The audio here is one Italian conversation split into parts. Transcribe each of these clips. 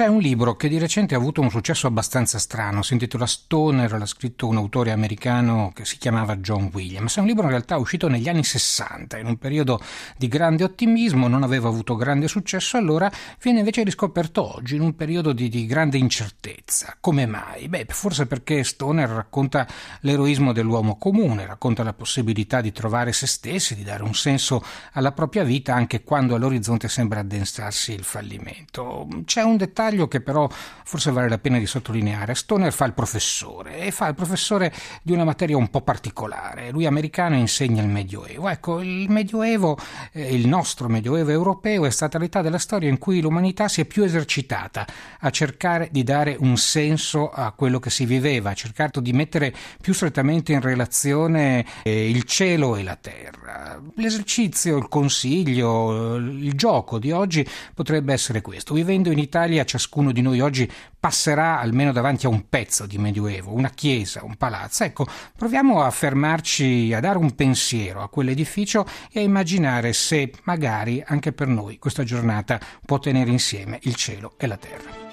C'è un libro che di recente ha avuto un successo abbastanza strano, si intitola Stoner, l'ha scritto un autore americano che si chiamava John Williams. È un libro in realtà uscito negli anni 60, in un periodo di grande ottimismo, non aveva avuto grande successo, allora viene invece riscoperto oggi, in un periodo di, di grande incertezza. Come mai? Beh, forse perché Stoner racconta l'eroismo dell'uomo comune, racconta la possibilità di trovare se stessi, di dare un senso alla propria vita anche quando all'orizzonte sembra addensarsi il fallimento. C'è un dettaglio dettaglio che però forse vale la pena di sottolineare. Stoner fa il professore e fa il professore di una materia un po' particolare. Lui americano insegna il Medioevo. Ecco, il Medioevo, eh, il nostro Medioevo europeo, è stata l'età della storia in cui l'umanità si è più esercitata a cercare di dare un senso a quello che si viveva, ha cercato di mettere più strettamente in relazione eh, il cielo e la terra. L'esercizio, il consiglio, il gioco di oggi potrebbe essere questo. Vivendo in Italia ciascuno di noi oggi passerà almeno davanti a un pezzo di Medioevo, una chiesa, un palazzo. Ecco, proviamo a fermarci, a dare un pensiero a quell'edificio e a immaginare se magari anche per noi questa giornata può tenere insieme il cielo e la terra.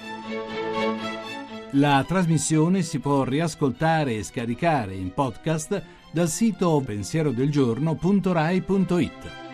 La trasmissione si può riascoltare e scaricare in podcast dal sito pensierodelgiorno.rai.it.